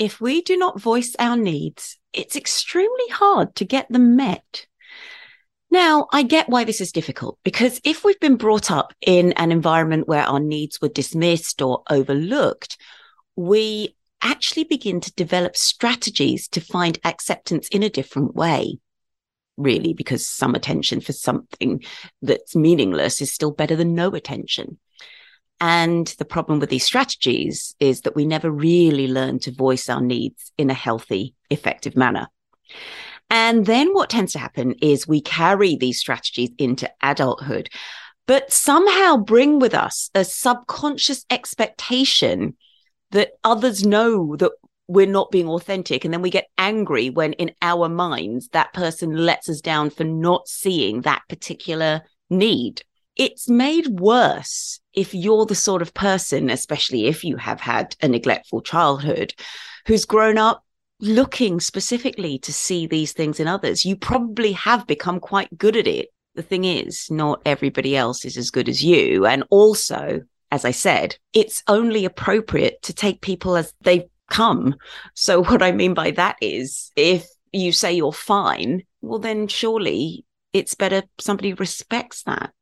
if we do not voice our needs, it's extremely hard to get them met. Now, I get why this is difficult because if we've been brought up in an environment where our needs were dismissed or overlooked, we actually begin to develop strategies to find acceptance in a different way. Really, because some attention for something that's meaningless is still better than no attention. And the problem with these strategies is that we never really learn to voice our needs in a healthy, effective manner. And then what tends to happen is we carry these strategies into adulthood, but somehow bring with us a subconscious expectation that others know that we're not being authentic. And then we get angry when in our minds that person lets us down for not seeing that particular need. It's made worse if you're the sort of person, especially if you have had a neglectful childhood, who's grown up looking specifically to see these things in others. You probably have become quite good at it. The thing is, not everybody else is as good as you. And also, as I said, it's only appropriate to take people as they come. So, what I mean by that is if you say you're fine, well, then surely it's better somebody respects that.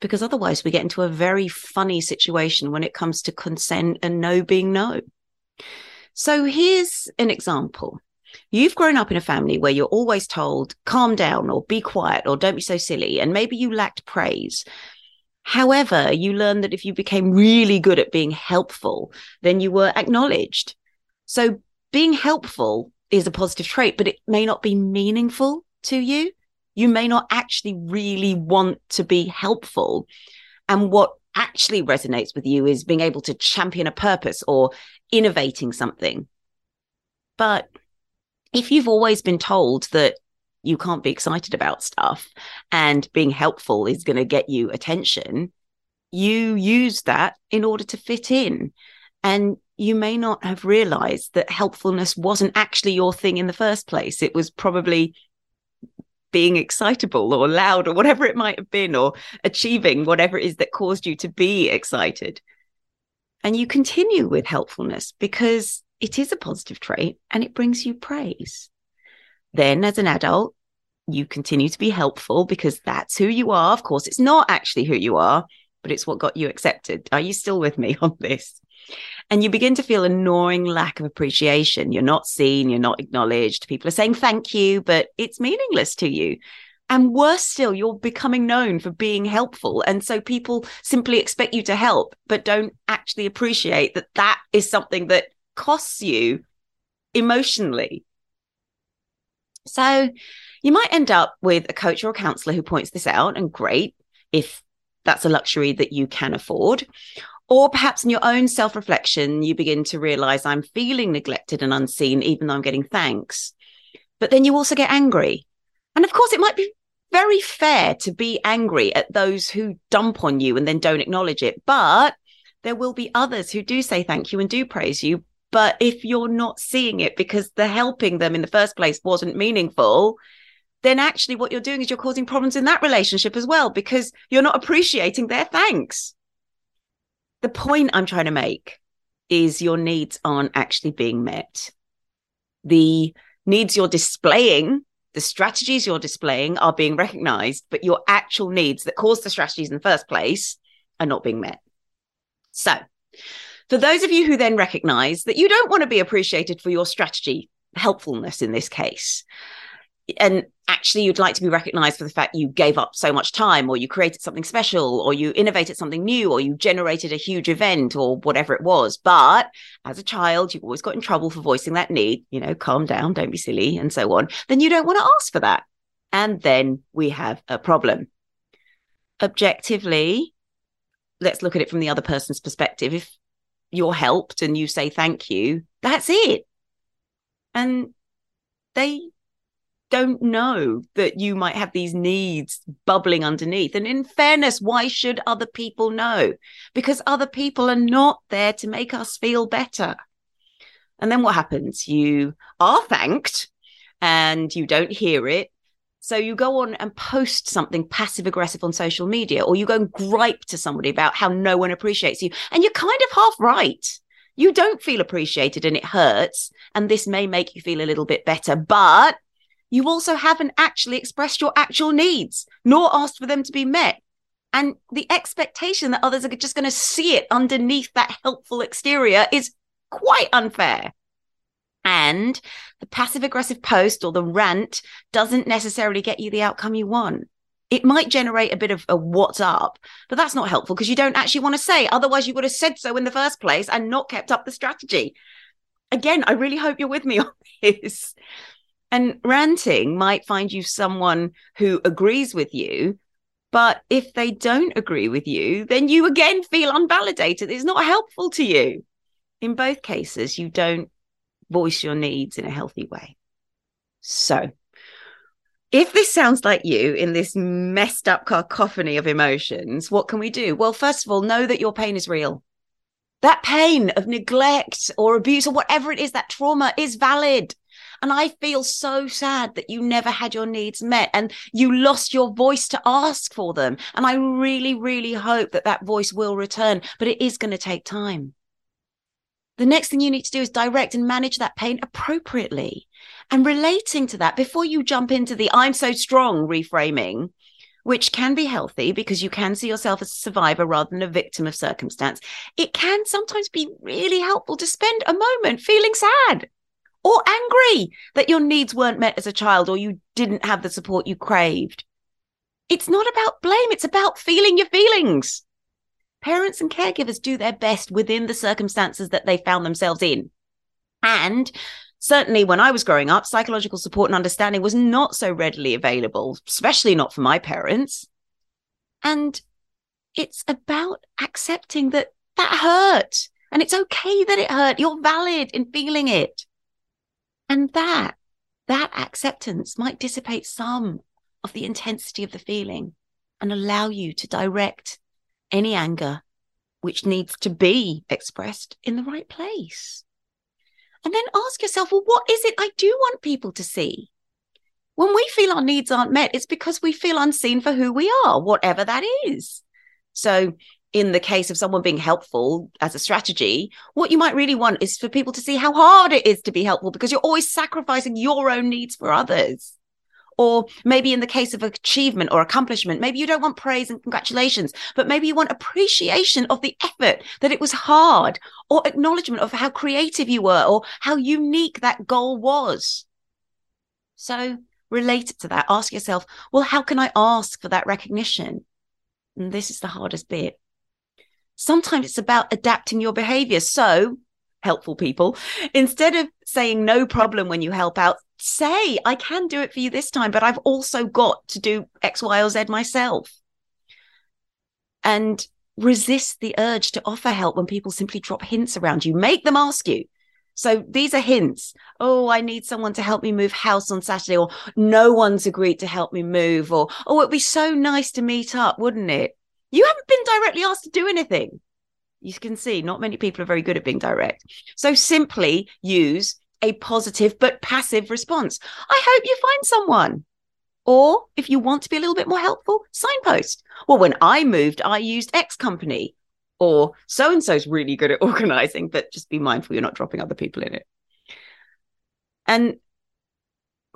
Because otherwise, we get into a very funny situation when it comes to consent and no being no. So here's an example. You've grown up in a family where you're always told, calm down or be quiet or don't be so silly. And maybe you lacked praise. However, you learned that if you became really good at being helpful, then you were acknowledged. So being helpful is a positive trait, but it may not be meaningful to you. You may not actually really want to be helpful. And what actually resonates with you is being able to champion a purpose or innovating something. But if you've always been told that you can't be excited about stuff and being helpful is going to get you attention, you use that in order to fit in. And you may not have realized that helpfulness wasn't actually your thing in the first place. It was probably being excitable or loud or whatever it might have been, or achieving whatever it is that caused you to be excited. And you continue with helpfulness because it is a positive trait and it brings you praise. Then, as an adult, you continue to be helpful because that's who you are. Of course, it's not actually who you are, but it's what got you accepted. Are you still with me on this? And you begin to feel a gnawing lack of appreciation. You're not seen, you're not acknowledged. People are saying thank you, but it's meaningless to you. And worse still, you're becoming known for being helpful. And so people simply expect you to help, but don't actually appreciate that that is something that costs you emotionally. So you might end up with a coach or a counselor who points this out, and great if that's a luxury that you can afford. Or perhaps in your own self reflection, you begin to realize I'm feeling neglected and unseen, even though I'm getting thanks. But then you also get angry. And of course, it might be very fair to be angry at those who dump on you and then don't acknowledge it. But there will be others who do say thank you and do praise you. But if you're not seeing it because the helping them in the first place wasn't meaningful, then actually what you're doing is you're causing problems in that relationship as well because you're not appreciating their thanks the point I'm trying to make is your needs aren't actually being met. The needs you're displaying, the strategies you're displaying are being recognized, but your actual needs that caused the strategies in the first place are not being met. So, for those of you who then recognize that you don't want to be appreciated for your strategy helpfulness in this case, and actually you'd like to be recognized for the fact you gave up so much time or you created something special or you innovated something new or you generated a huge event or whatever it was. But as a child you've always got in trouble for voicing that need you know calm down don't be silly and so on. Then you don't want to ask for that. And then we have a problem. Objectively let's look at it from the other person's perspective. If you're helped and you say thank you that's it. And they don't know that you might have these needs bubbling underneath. And in fairness, why should other people know? Because other people are not there to make us feel better. And then what happens? You are thanked and you don't hear it. So you go on and post something passive aggressive on social media, or you go and gripe to somebody about how no one appreciates you. And you're kind of half right You don't feel appreciated and it hurts. And this may make you feel a little bit better, but you also haven't actually expressed your actual needs, nor asked for them to be met. And the expectation that others are just going to see it underneath that helpful exterior is quite unfair. And the passive aggressive post or the rant doesn't necessarily get you the outcome you want. It might generate a bit of a what's up, but that's not helpful because you don't actually want to say. Otherwise, you would have said so in the first place and not kept up the strategy. Again, I really hope you're with me on this. And ranting might find you someone who agrees with you. But if they don't agree with you, then you again feel unvalidated. It's not helpful to you. In both cases, you don't voice your needs in a healthy way. So, if this sounds like you in this messed up cacophony of emotions, what can we do? Well, first of all, know that your pain is real. That pain of neglect or abuse or whatever it is, that trauma is valid. And I feel so sad that you never had your needs met and you lost your voice to ask for them. And I really, really hope that that voice will return, but it is going to take time. The next thing you need to do is direct and manage that pain appropriately and relating to that before you jump into the I'm so strong reframing, which can be healthy because you can see yourself as a survivor rather than a victim of circumstance. It can sometimes be really helpful to spend a moment feeling sad or angry that your needs weren't met as a child or you didn't have the support you craved. It's not about blame, it's about feeling your feelings. Parents and caregivers do their best within the circumstances that they found themselves in. And certainly when I was growing up, psychological support and understanding was not so readily available, especially not for my parents. And it's about accepting that that hurt and it's okay that it hurt. You're valid in feeling it. And that, that acceptance might dissipate some of the intensity of the feeling and allow you to direct any anger which needs to be expressed in the right place. And then ask yourself, well, what is it I do want people to see? When we feel our needs aren't met, it's because we feel unseen for who we are, whatever that is. So in the case of someone being helpful as a strategy, what you might really want is for people to see how hard it is to be helpful because you're always sacrificing your own needs for others. Or maybe in the case of achievement or accomplishment, maybe you don't want praise and congratulations, but maybe you want appreciation of the effort that it was hard or acknowledgement of how creative you were or how unique that goal was. So related to that, ask yourself, well, how can I ask for that recognition? And this is the hardest bit sometimes it's about adapting your behavior. So, helpful people, instead of saying no problem when you help out, say, I can do it for you this time, but I've also got to do X, Y, or Z myself. And resist the urge to offer help when people simply drop hints around you. Make them ask you. So these are hints. Oh, I need someone to help me move house on Saturday, or no one's agreed to help me move, or oh, it'd be so nice to meet up, wouldn't it? You haven't been directly asked to do anything. You can see not many people are very good at being direct. So simply use a positive but passive response. I hope you find someone. Or if you want to be a little bit more helpful, signpost. Well, when I moved, I used X company. Or so and so's really good at organizing, but just be mindful you're not dropping other people in it. And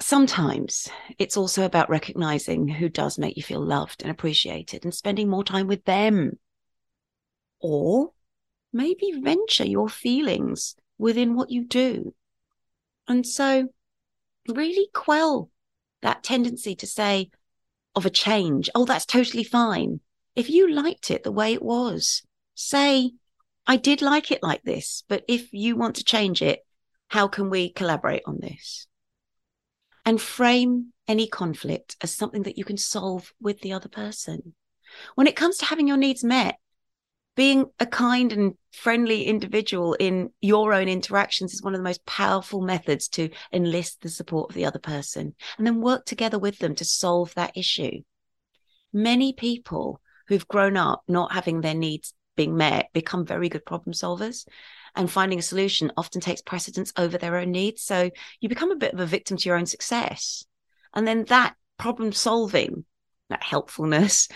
sometimes it's also about recognizing who does make you feel loved and appreciated and spending more time with them. Or maybe venture your feelings within what you do. And so really quell that tendency to say of a change, oh, that's totally fine. If you liked it the way it was, say, I did like it like this, but if you want to change it, how can we collaborate on this? And frame any conflict as something that you can solve with the other person. When it comes to having your needs met, being a kind and friendly individual in your own interactions is one of the most powerful methods to enlist the support of the other person and then work together with them to solve that issue. Many people who've grown up not having their needs being met become very good problem solvers and finding a solution often takes precedence over their own needs. So you become a bit of a victim to your own success. And then that problem solving, that helpfulness,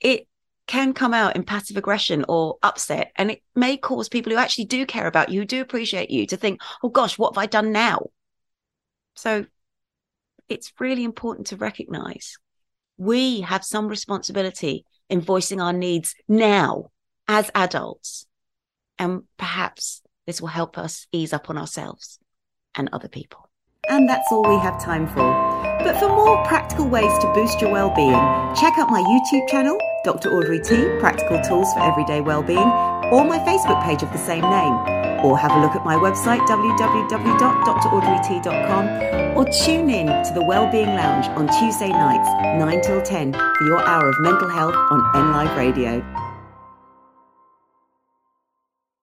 it can come out in passive aggression or upset. And it may cause people who actually do care about you, who do appreciate you, to think, oh gosh, what have I done now? So it's really important to recognize we have some responsibility in voicing our needs now as adults. And perhaps this will help us ease up on ourselves and other people. And that's all we have time for. But for more practical ways to boost your well-being, check out my YouTube channel, Dr. Audrey T, Practical Tools for Everyday Wellbeing, or my Facebook page of the same name. Or have a look at my website, www.draudreyt.com, or tune in to the Wellbeing Lounge on Tuesday nights, 9 till 10, for your hour of mental health on NLive Radio.